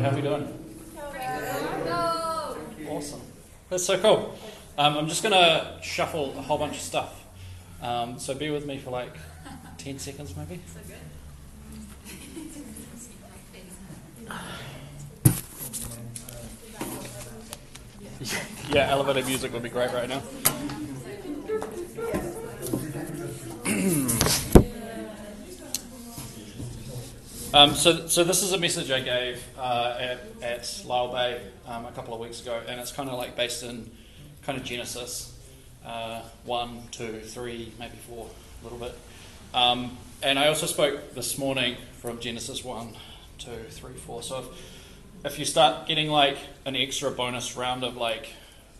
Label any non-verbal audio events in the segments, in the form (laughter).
how are you doing? Awesome. That's so cool. Um, I'm just going to shuffle a whole bunch of stuff. Um, so be with me for like 10 seconds maybe. (laughs) Yeah, elevator music would be great right now. (clears throat) Um, so, so this is a message I gave uh, at, at Bay um, a couple of weeks ago, and it's kind of like based in kind of Genesis uh, one, two, three, maybe four, a little bit. Um, and I also spoke this morning from Genesis one, two, three, four. So if, if you start getting like an extra bonus round of like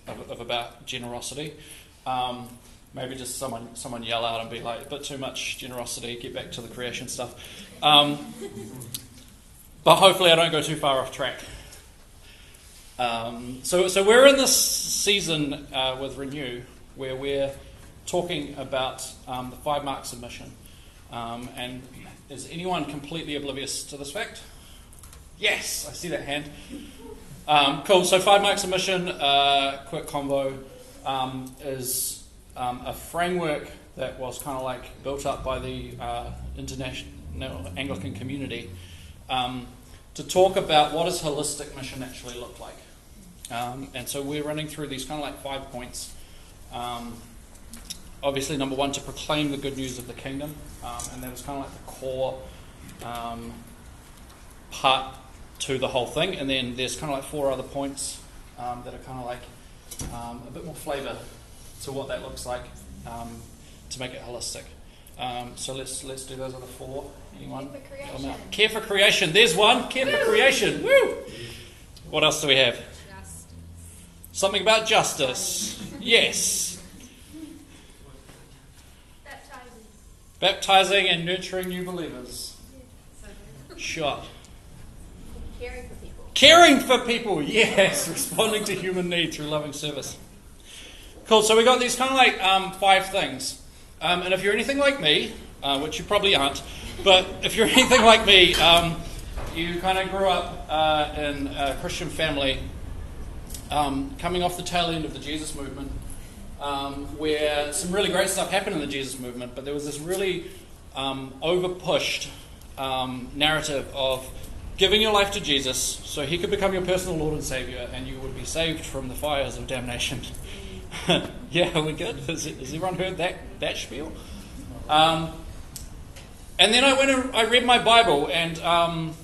of, of about generosity, um, maybe just someone someone yell out and be like, a bit too much generosity. Get back to the creation stuff. Um, but hopefully, I don't go too far off track. Um, so, so we're in this season uh, with Renew where we're talking about um, the five marks of mission. Um, and is anyone completely oblivious to this fact? Yes, I see that hand. Um, cool. So, five marks of mission, uh, quick convo, um, is um, a framework that was kind of like built up by the uh, international Anglican community um, to talk about what does holistic mission actually look like. Um, and so we're running through these kind of like five points. Um, obviously, number one, to proclaim the good news of the kingdom, um, and that was kind of like the core um, part to the whole thing. And then there's kind of like four other points that are kind of like a bit more flavour to what that looks like to make it holistic. Um, so let's let's do those other four. Anyone? Care for creation. Care for creation. There's one. Care Woo! for creation. Woo! What else do we have? Just. Something about justice. yes. Baptizing. Baptizing and nurturing new believers. Shot. Caring for people. Caring for people. Yes. (laughs) Responding to human need through loving service. Cool. So we got these kind of like um, five things. Um, and if you're anything like me, uh, which you probably aren't, but if you're (laughs) anything like me, um, you kind of grew up uh, in a Christian family, um, coming off the tail end of the Jesus movement, um, where some really great stuff happened in the Jesus movement, but there was this really um, over pushed narrative of giving your life to Jesus so he could become your personal Lord and Savior and you would be saved from the fires of damnation. (laughs) (laughs) yeah, we're good? Has, has, everyone heard that, that spiel? Um, and then I went and I read my Bible and um,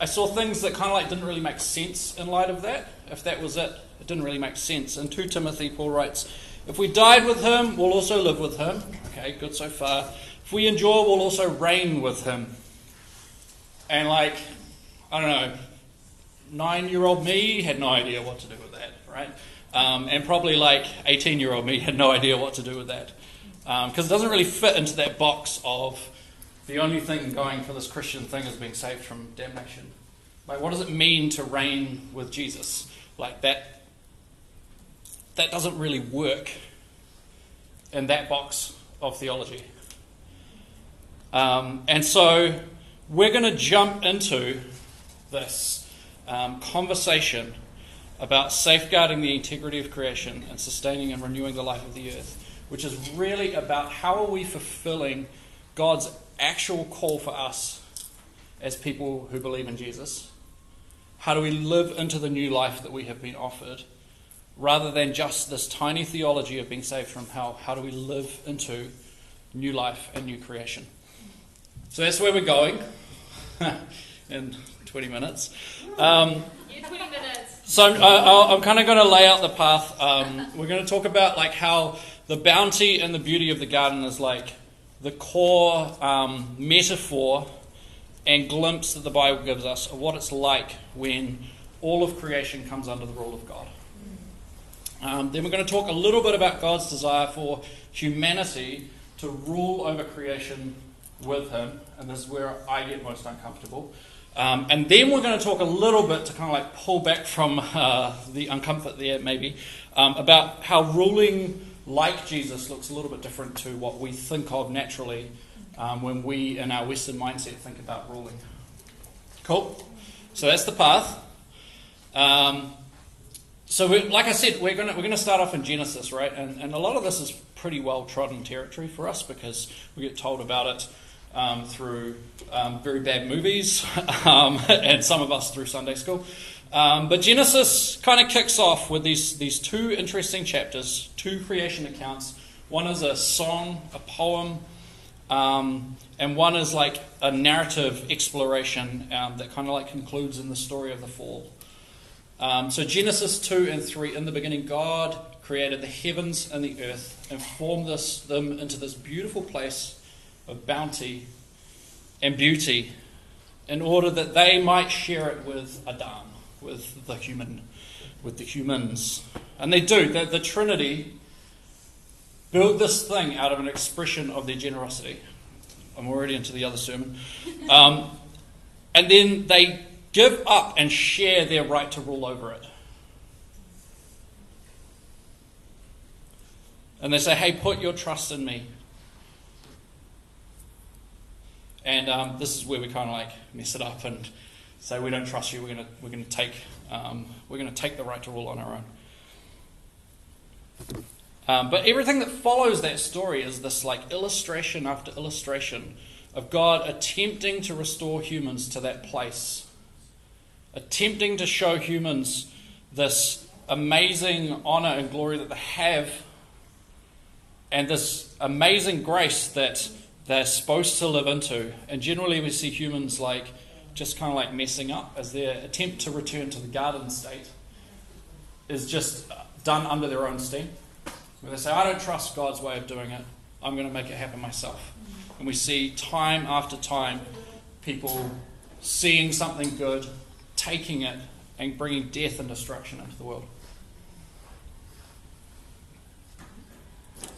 I saw things that kind of like didn't really make sense in light of that. If that was it, it didn't really make sense. And 2 Timothy, Paul writes, If we died with him, we'll also live with him. Okay, good so far. If we endure, we'll also reign with him. And like, I don't know, nine year old me had no idea what to do with that, right? Um, and probably like 18 year old me had no idea what to do with that. Because um, it doesn't really fit into that box of the only thing going for this Christian thing is being saved from damnation. Like, what does it mean to reign with Jesus? Like, that, that doesn't really work in that box of theology. Um, and so, we're going to jump into this um, conversation about safeguarding the integrity of creation and sustaining and renewing the life of the earth, which is really about how are we fulfilling God's actual call for us as people who believe in Jesus? How do we live into the new life that we have been offered? Rather than just this tiny theology of being saved from hell, how do we live into new life and new creation? So that's where we're going (laughs) in 20 minutes. Um, 20 minutes. So I'm, I'm kind of going to lay out the path. Um, we're going to talk about like how the bounty and the beauty of the garden is like the core um, metaphor and glimpse that the Bible gives us of what it's like when all of creation comes under the rule of God. Um, then we're going to talk a little bit about God's desire for humanity to rule over creation with Him, and this is where I get most uncomfortable. Um, and then we're going to talk a little bit to kind of like pull back from uh, the uncomfort there, maybe, um, about how ruling like Jesus looks a little bit different to what we think of naturally um, when we, in our Western mindset, think about ruling. Cool? So that's the path. Um, so, we, like I said, we're going we're gonna start off in Genesis, right? And, and a lot of this is pretty well trodden territory for us because we get told about it um, through um, very bad movies (laughs) um, and some of us through Sunday school. Um, but Genesis kind of kicks off with these, these two interesting chapters, two creation accounts. One is a song, a poem, um, and one is like a narrative exploration that kind of like concludes in the story of the fall. Um, so Genesis 2 and 3, in the beginning, God created the heavens and the earth and formed this, them into this beautiful place of bounty and beauty in order that they might share it with Adam with the human, with the humans. And they do. The, the Trinity build this thing out of an expression of their generosity. I'm already into the other sermon. Um, and then they give up and share their right to rule over it. And they say, hey, put your trust in me. And um, this is where we kind of like mess it up and say we don't trust you. We're to we're to take um, we're to take the right to rule on our own. Um, but everything that follows that story is this like illustration after illustration of God attempting to restore humans to that place, attempting to show humans this amazing honor and glory that they have, and this amazing grace that they're supposed to live into. And generally, we see humans like just kind of like messing up as their attempt to return to the garden state is just done under their own steam. Where they say, I don't trust God's way of doing it, I'm going to make it happen myself. And we see time after time people seeing something good, taking it, and bringing death and destruction into the world.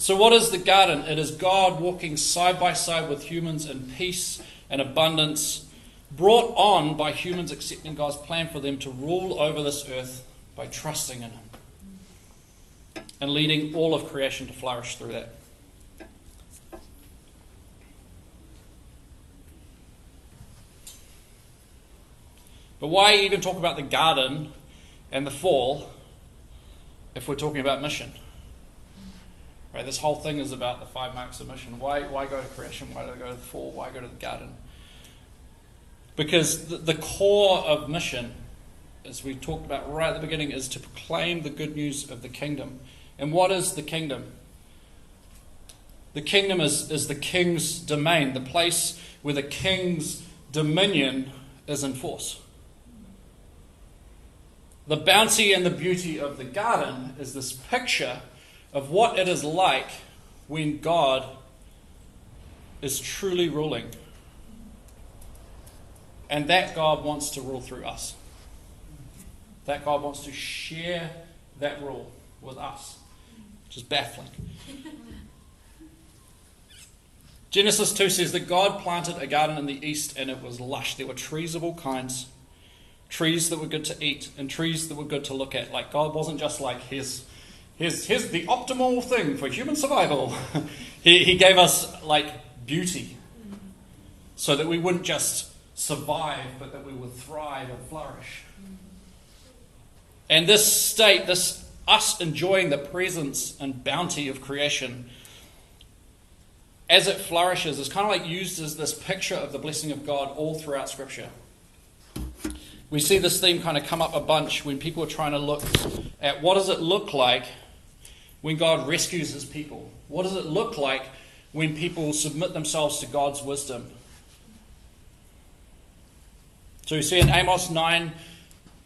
So, what is the garden? It is God walking side by side with humans in peace and abundance brought on by humans accepting God's plan for them to rule over this earth by trusting in Him and leading all of creation to flourish through that. But why even talk about the garden and the fall if we're talking about mission? Right, this whole thing is about the five marks of mission. Why, why go to creation? Why do I go to the fall? Why go to the garden? Because the, the core of mission, as we talked about right at the beginning, is to proclaim the good news of the kingdom. And what is the kingdom? The kingdom is, is the king's domain, the place where the king's dominion is in force. The bounty and the beauty of the garden is this picture of what it is like when God is truly ruling and that God wants to rule through us. That God wants to share that rule with us, which is baffling. (laughs) Genesis 2 says that God planted a garden in the east and it was lush. There were trees of all kinds, trees that were good to eat, and trees that were good to look at. Like God wasn't just like, here's, here's, here's the optimal thing for human survival. (laughs) he, he gave us like beauty so that we wouldn't just survive, but that we would thrive and flourish. And this state, this us enjoying the presence and bounty of creation, as it flourishes, is kind of like used as this picture of the blessing of God all throughout Scripture. We see this theme kind of come up a bunch when people are trying to look at what does it look like when God rescues his people? What does it look like when people submit themselves to God's wisdom? So you see in Amos 9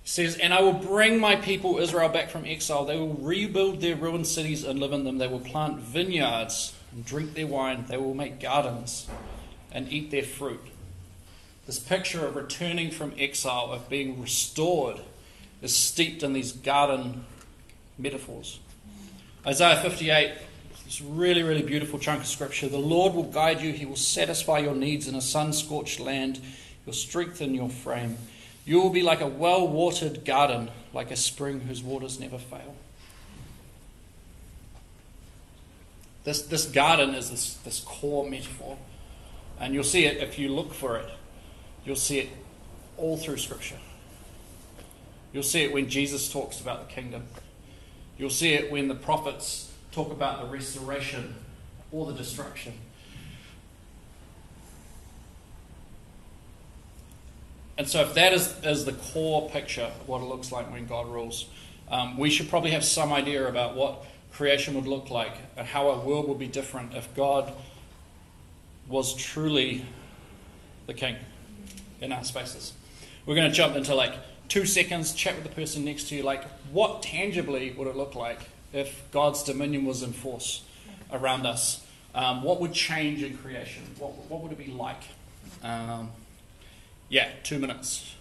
says, And I will bring my people Israel back from exile. They will rebuild their ruined cities and live in them. They will plant vineyards and drink their wine. They will make gardens and eat their fruit. This picture of returning from exile, of being restored, is steeped in these garden metaphors. Isaiah 58, this really, really beautiful chunk of scripture. The Lord will guide you, He will satisfy your needs in a sun scorched land. He'll strengthen your frame. You will be like a well watered garden, like a spring whose waters never fail. This, this garden is this, this core metaphor. And you'll see it if you look for it. You'll see it all through Scripture. You'll see it when Jesus talks about the kingdom. You'll see it when the prophets talk about the restoration or the destruction. And so, if that is, is the core picture of what it looks like when God rules, um, we should probably have some idea about what creation would look like and how our world would be different if God was truly the king in our spaces. We're going to jump into like two seconds, chat with the person next to you. Like, what tangibly would it look like if God's dominion was in force around us? Um, what would change in creation? What, what would it be like? Um, yeah, two minutes.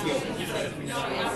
All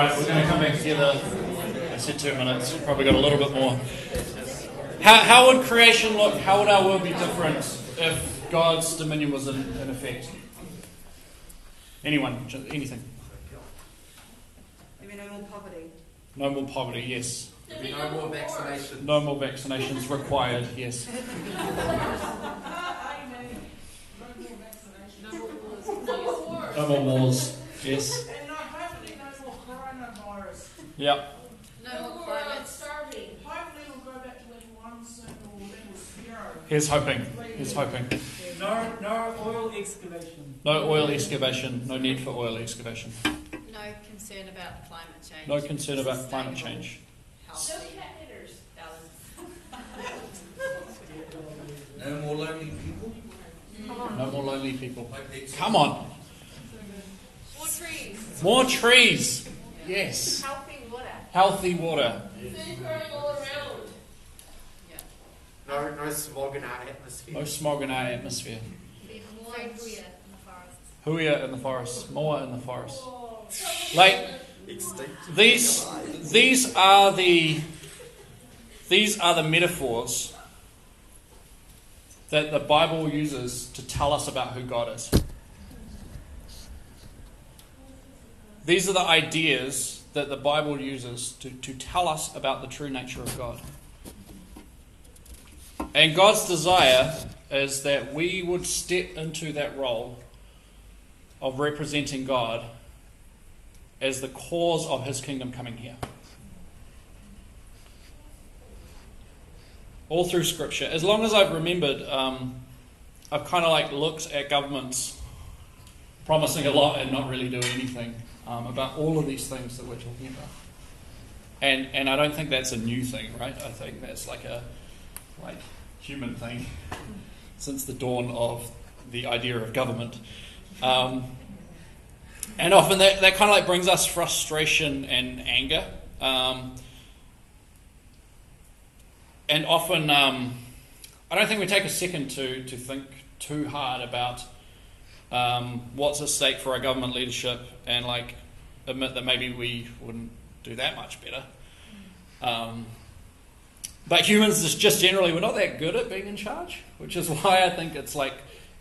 right, we're going to come back together. I said two minutes. Probably got a little bit more. How, how would creation look? How would our world be different if God's dominion was in, in effect? Anyone? Anything? Maybe no more poverty. No more poverty, yes. There'd be No more vaccinations. No more vaccinations required, yes. (laughs) No more wars, yes. And no, hopefully no more coronavirus. Yep. No more climate starving. Hopefully we'll go back to level one soon or level zero. Here's hoping. Here's hoping. No, no oil excavation. No oil excavation. No need for oil excavation. No concern about climate change. No concern about climate change. No Healthy cat litters. No more lonely people. No more lonely people. Come on. More trees. More trees. Yes. Healthy water. Healthy water. Food growing all around. No, no smog in our atmosphere. No smog in our atmosphere. More in the forest. Huia in the forest. Moa in the forest. Like these these are the these are the metaphors that the Bible uses to tell us about who God is. These are the ideas that the Bible uses to, to tell us about the true nature of God. And God's desire is that we would step into that role of representing God as the cause of his kingdom coming here. All through Scripture. As long as I've remembered, um, I've kind of like looked at governments promising a lot and not really doing anything um, about all of these things that we're talking about. And, and I don't think that's a new thing, right? I think that's like a like human thing since the dawn of the idea of government. Um, and often that, that kind of like brings us frustration and anger. Um, and often, um, I don't think we take a second to, to think too hard about um, what's at stake for our government leadership and like admit that maybe we wouldn't do that much better. Um, but humans just, generally, we're not that good at being in charge, which is (laughs) why I think it's like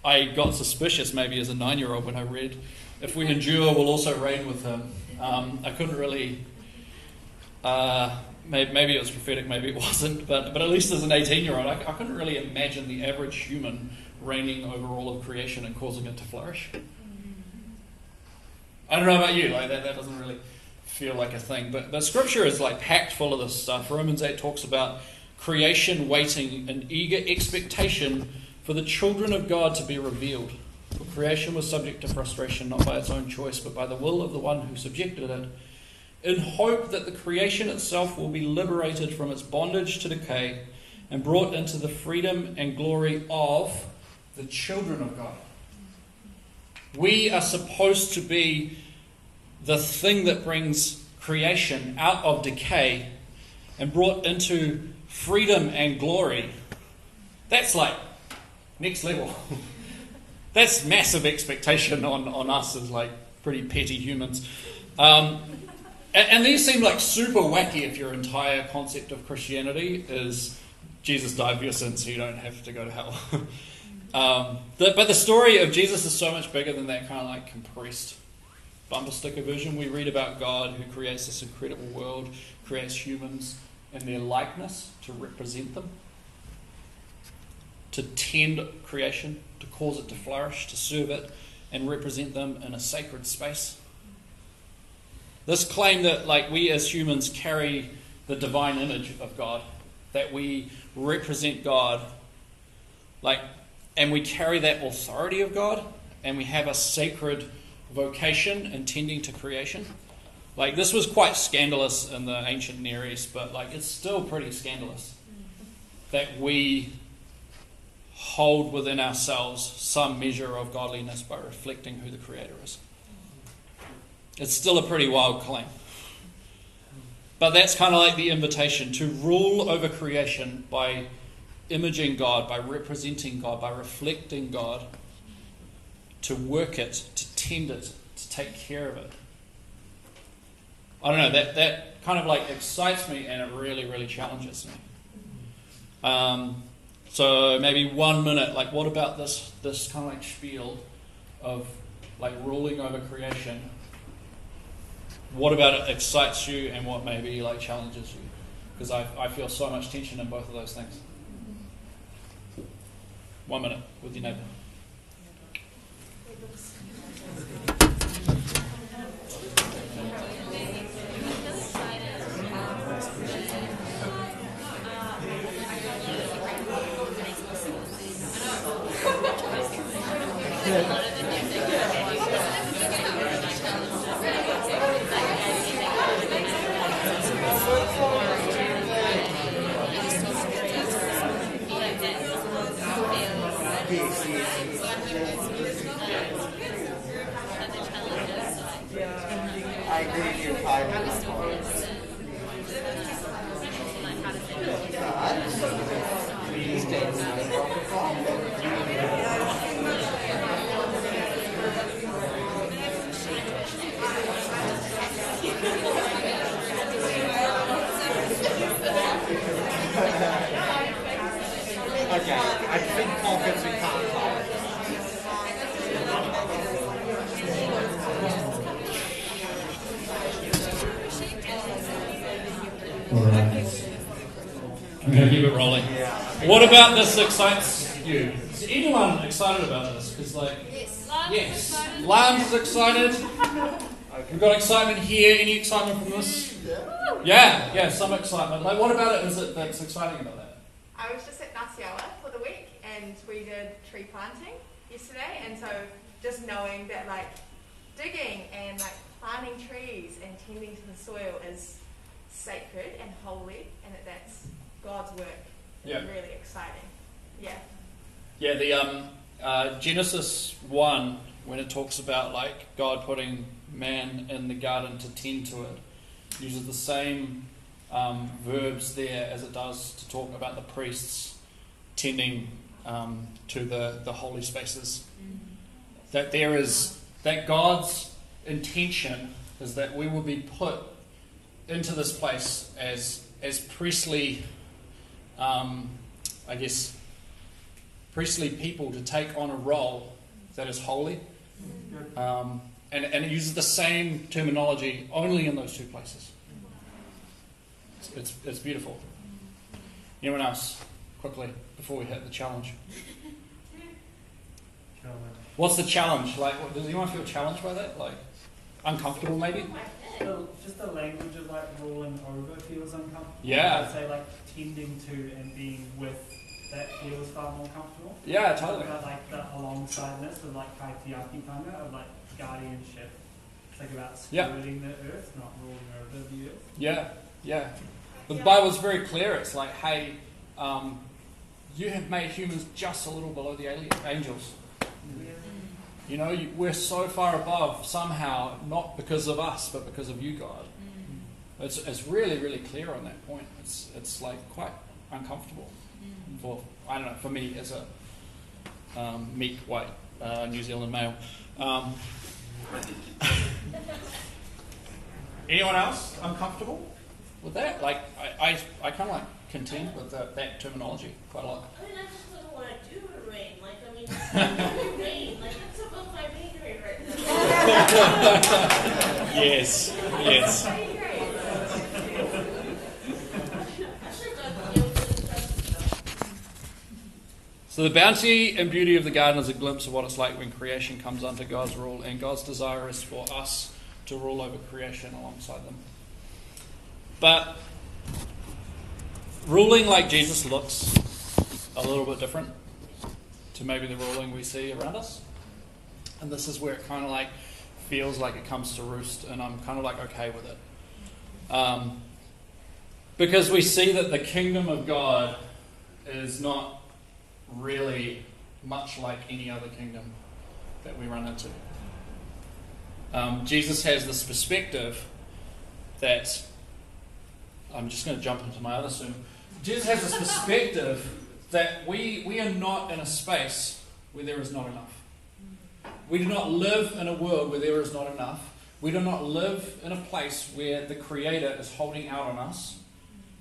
I got suspicious maybe as a nine year old when I read, If we endure, we'll also reign with him. Um, I couldn't really, uh, maybe, maybe, it was prophetic, maybe it (laughs) wasn't, but, but at least as an 18 year old, I, I couldn't really imagine the average human reigning over all of creation and causing it to flourish. I don't know about you, like that, that doesn't really feel like a thing. But, but scripture is like packed full of this stuff. Romans 8 talks about creation waiting in eager expectation for the children of God to be revealed. For creation was subject to frustration not by its own choice, but by the will of the one who subjected it, in hope that the creation itself will be liberated from its bondage to decay and brought into the freedom and glory of the children of God. We are supposed to be the thing that brings creation out of decay and brought into freedom and glory. That's like next level. (laughs) That's massive expectation on, on us as like pretty petty humans. Um, and, and these seem like super wacky if your entire concept of Christianity is Jesus died for your sins so you don't have to go to hell. (laughs) um, the, but the story of Jesus is so much bigger than that kind of like compressed bumper sticker version. We read about God who creates this incredible world, creates humans in their likeness to represent them, to tend creation, to cause it to flourish, to serve it, and represent them in a sacred space. This claim that, like, we as humans carry the divine image of God, that we represent God, like, and we carry that authority of God, and we have a sacred vocation and tending to creation. Like this was quite scandalous in the ancient Near East, but like it's still pretty scandalous that we hold within ourselves some measure of godliness by reflecting who the Creator is. It's still a pretty wild claim. But that's kind of like the invitation to rule over creation by imaging God, by representing God, by reflecting God, to work it, to tend it, to take care of it. I don't know, that, that kind of like excites me and it really, really challenges me. Um, so maybe one minute, like what about this this kind of like spiel of like ruling over creation? What about it excites you and what maybe like challenges you? Because I, I feel so much tension in both of those things. One minute with your neighbour. I agree with you're five. These days, Okay, I think Paul gets me caught. All right. I'm going to keep it rolling. What about this excites you? Is anyone excited about this? Because like, Yes. Lance yes, is excited. Lambs is excited. We've got excitement here. Any excitement from this? Yeah, yeah, some excitement. Like, what about it is it that's exciting about that? I was just at Nasiawa for the week and we did tree planting yesterday and so just knowing that like digging and like planting trees and tending to the soil is sacred and holy and that that's God's work is Yeah. really exciting. Yeah. Yeah, the um, uh, Genesis one when it talks about like God putting man in the garden to tend to it, uses the same um, verbs there as it does to talk about the priests tending um, to the, the holy spaces. That there is that God's intention is that we will be put into this place as as priestly, um, I guess, priestly people to take on a role that is holy. Um, and, and it uses the same terminology only in those two places. It's, it's, it's beautiful. Anyone else? Quickly, before we hit the challenge. (laughs) What's the challenge? Like, what, does anyone feel challenged by that? Like, uncomfortable maybe? So just the language of like rolling over feels uncomfortable. Yeah. I'd say like tending to and being with that feels far more comfortable. Yeah, totally. about like the alongsideness of like kaitiaki kind of, of like guardianship. It's like about Yeah. stewarding the earth, not rolling over the earth. Yeah, yeah. But the Bible's very clear. It's like, hey, um, you have made humans just a little below the alien, angels. You know, you, we're so far above somehow, not because of us, but because of you, God. It's, it's really, really clear on that point. It's, it's like quite uncomfortable for, I don't know, for me as a um, meek white uh, New Zealand male. Um, (laughs) anyone else uncomfortable with that? Like, I, I, I kind of like contend with that, that terminology quite a lot. I mean, I just don't want to do the reign. Like, I mean, (laughs) it's not reign. Like, it's above my pay grade right now. Yes, yes. Pay grade. I should have done the yes. So the bounty and beauty of the garden is a glimpse of what it's like when creation comes under God's rule, and God's desire is for us to rule over creation alongside them. But ruling like Jesus looks a little bit different to maybe the ruling we see around us. And this is where it kind of like feels like it comes to roost, and I'm kind of like okay with it. Um, because we see that the kingdom of God is not really much like any other kingdom that we run into. Um, Jesus has this perspective that I'm just going to jump into my other sermon. Jesus has this perspective that we, we are not in a space where there is not enough. We do not live in a world where there is not enough. We do not live in a place where the Creator is holding out on us.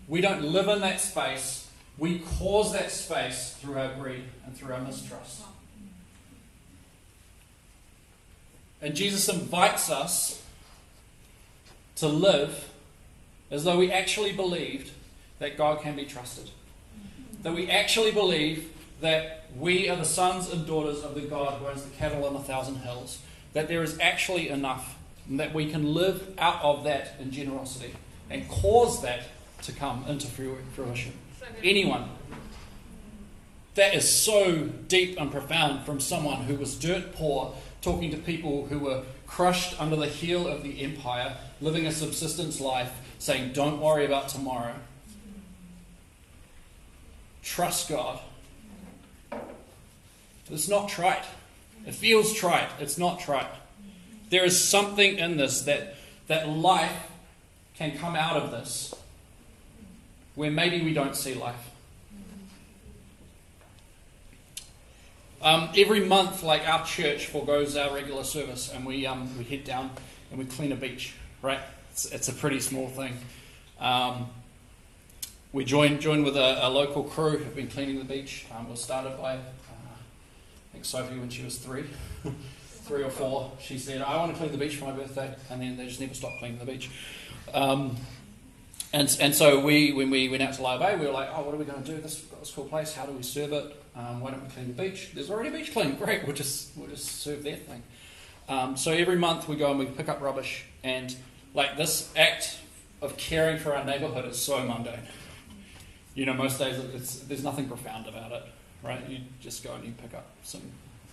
We don't live in that space. We cause that space through our greed and through our mistrust. And Jesus invites us to live as though we actually believed that God can be trusted. That we actually believe that we are the sons and daughters of the God who owns the cattle on a thousand hills. That there is actually enough. And that we can live out of that in generosity and cause that to come into fruition. Anyone. That is so deep and profound from someone who was dirt poor, talking to people who were crushed under the heel of the empire, living a subsistence life, saying, Don't worry about tomorrow. Trust God. It's not trite. It feels trite. It's not trite. There is something in this that, that life can come out of this where maybe we don't see life. Um, every month, like our church foregoes our regular service, and we um, we head down and we clean a beach. Right? It's, it's a pretty small thing. Um, we join join with a, a local crew who've been cleaning the beach. Um, started by think Sophie when she was three, (laughs) three or four. She said, "I want to clean the beach for my birthday," and then they just never stopped cleaning the beach. Um, and, and so we, when we went out to Lyall Bay, we were like, oh, what are we going to do? This, this cool place. How do we serve it? Um, why don't we clean the beach? There's already a beach clean. (laughs) Great, we'll just we'll just serve their thing. Um, so every month we go and we pick up rubbish, and like this act of caring for our neighbourhood is so mundane. You know, most days it's, there's nothing profound about it, right? You just go and you pick up some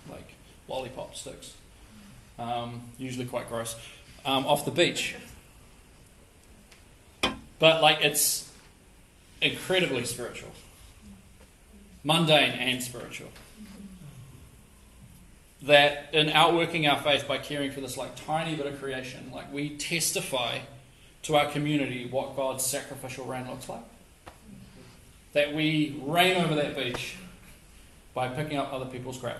like lollipop sticks, um, usually quite gross, um, off the beach. But like it's incredibly spiritual, mundane and spiritual. That in outworking our faith by caring for this like tiny bit of creation, like we testify to our community what God's sacrificial reign looks like. That we reign over that beach by picking up other people's crap.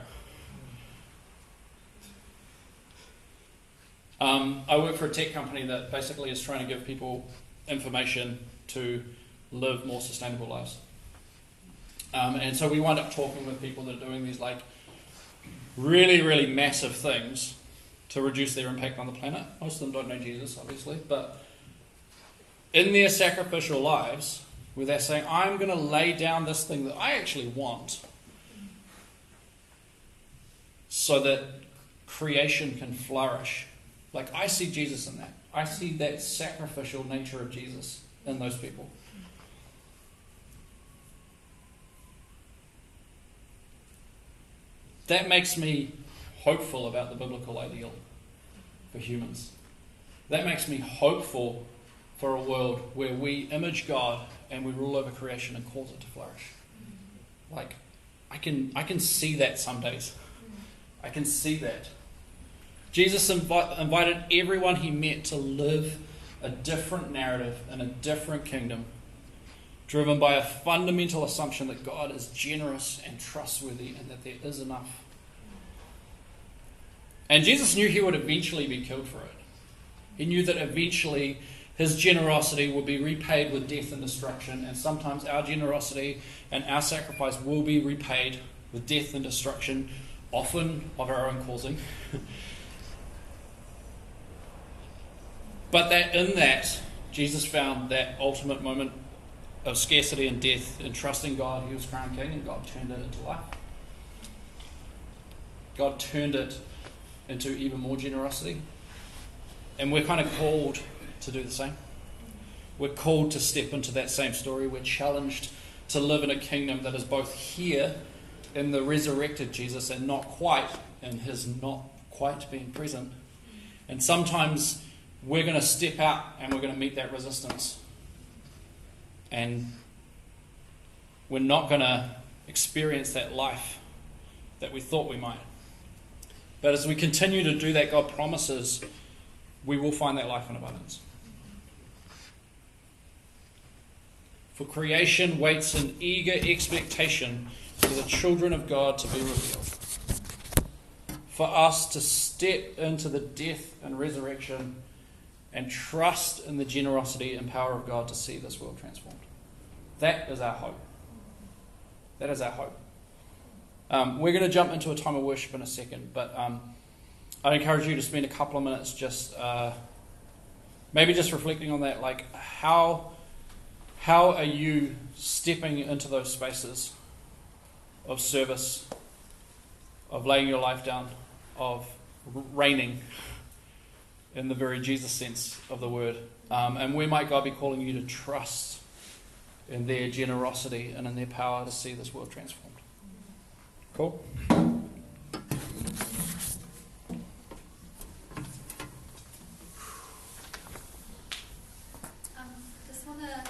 Um, I work for a tech company that basically is trying to give people information to live more sustainable lives. Um, and so we wind up talking with people that are doing these like really, really massive things to reduce their impact on the planet. Most of them don't know Jesus, obviously, but in their sacrificial lives, where they're saying, I'm going to lay down this thing that I actually want so that creation can flourish. Like, I see Jesus in that. I see that sacrificial nature of Jesus in those people. That makes me hopeful about the biblical ideal for humans. That makes me hopeful for a world where we image God and we rule over creation and cause it to flourish. Like, I can, I can see that some days. I can see that. Jesus invi- invited everyone he met to live a different narrative in a different kingdom, driven by a fundamental assumption that God is generous and trustworthy and that there is enough. And Jesus knew he would eventually be killed for it. He knew that eventually his generosity will be repaid with death and destruction, and sometimes our generosity and our sacrifice will be repaid with death and destruction, often of our own causing. but that in that, Jesus found that ultimate moment of scarcity and death, and trusting God, he was crowned king, and God turned it into life. God turned it into even more generosity. And we're kind of called to do the same. We're called to step into that same story. We're challenged to live in a kingdom that is both here in the resurrected Jesus and not quite in his not quite being present. And sometimes we're going to step out and we're going to meet that resistance. And we're not going to experience that life that we thought we might. But as we continue to do that, God promises we will find that life in abundance. For creation waits in eager expectation for the children of God to be revealed. For us to step into the death and resurrection and trust in the generosity and power of God to see this world transformed. That is our hope. That is our hope. Um, we're going to jump into a time of worship in a second, but um, I'd encourage you to spend a couple of minutes just uh, maybe just reflecting on that. Like, how, how are you stepping into those spaces of service, of laying your life down, of reigning in the very Jesus sense of the word? Um, and where might God be calling you to trust in their generosity and in their power to see this world transformed? Cool. Um, just want to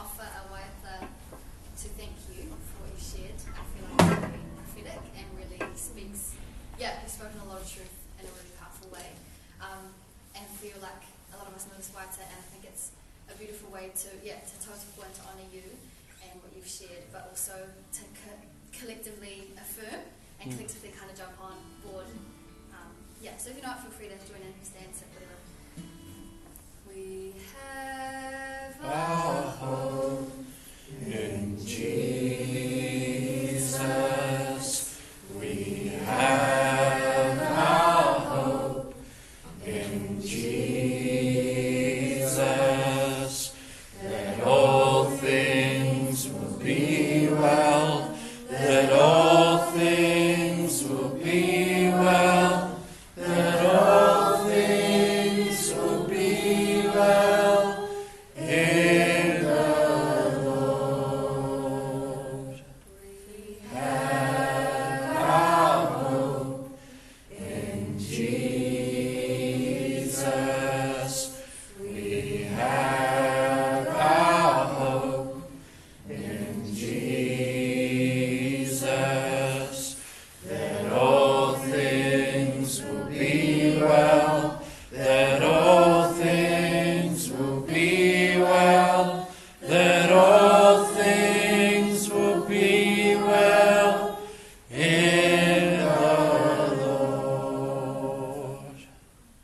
offer a way of, uh, to thank you for what you shared. I feel like it's very prophetic and really speaks, yeah, you've spoken a lot of truth in a really powerful way. Um, and feel like a lot of us know this writer, and I think it's a beautiful way to, yeah, to tell people and to honour you and what you've shared, but also to co- collectively affirm and Mm. collectively kind of jump on board. Um, yeah, so if you're not, feel free to join in, stand, sit, whatever. We have Our hope in Jesus.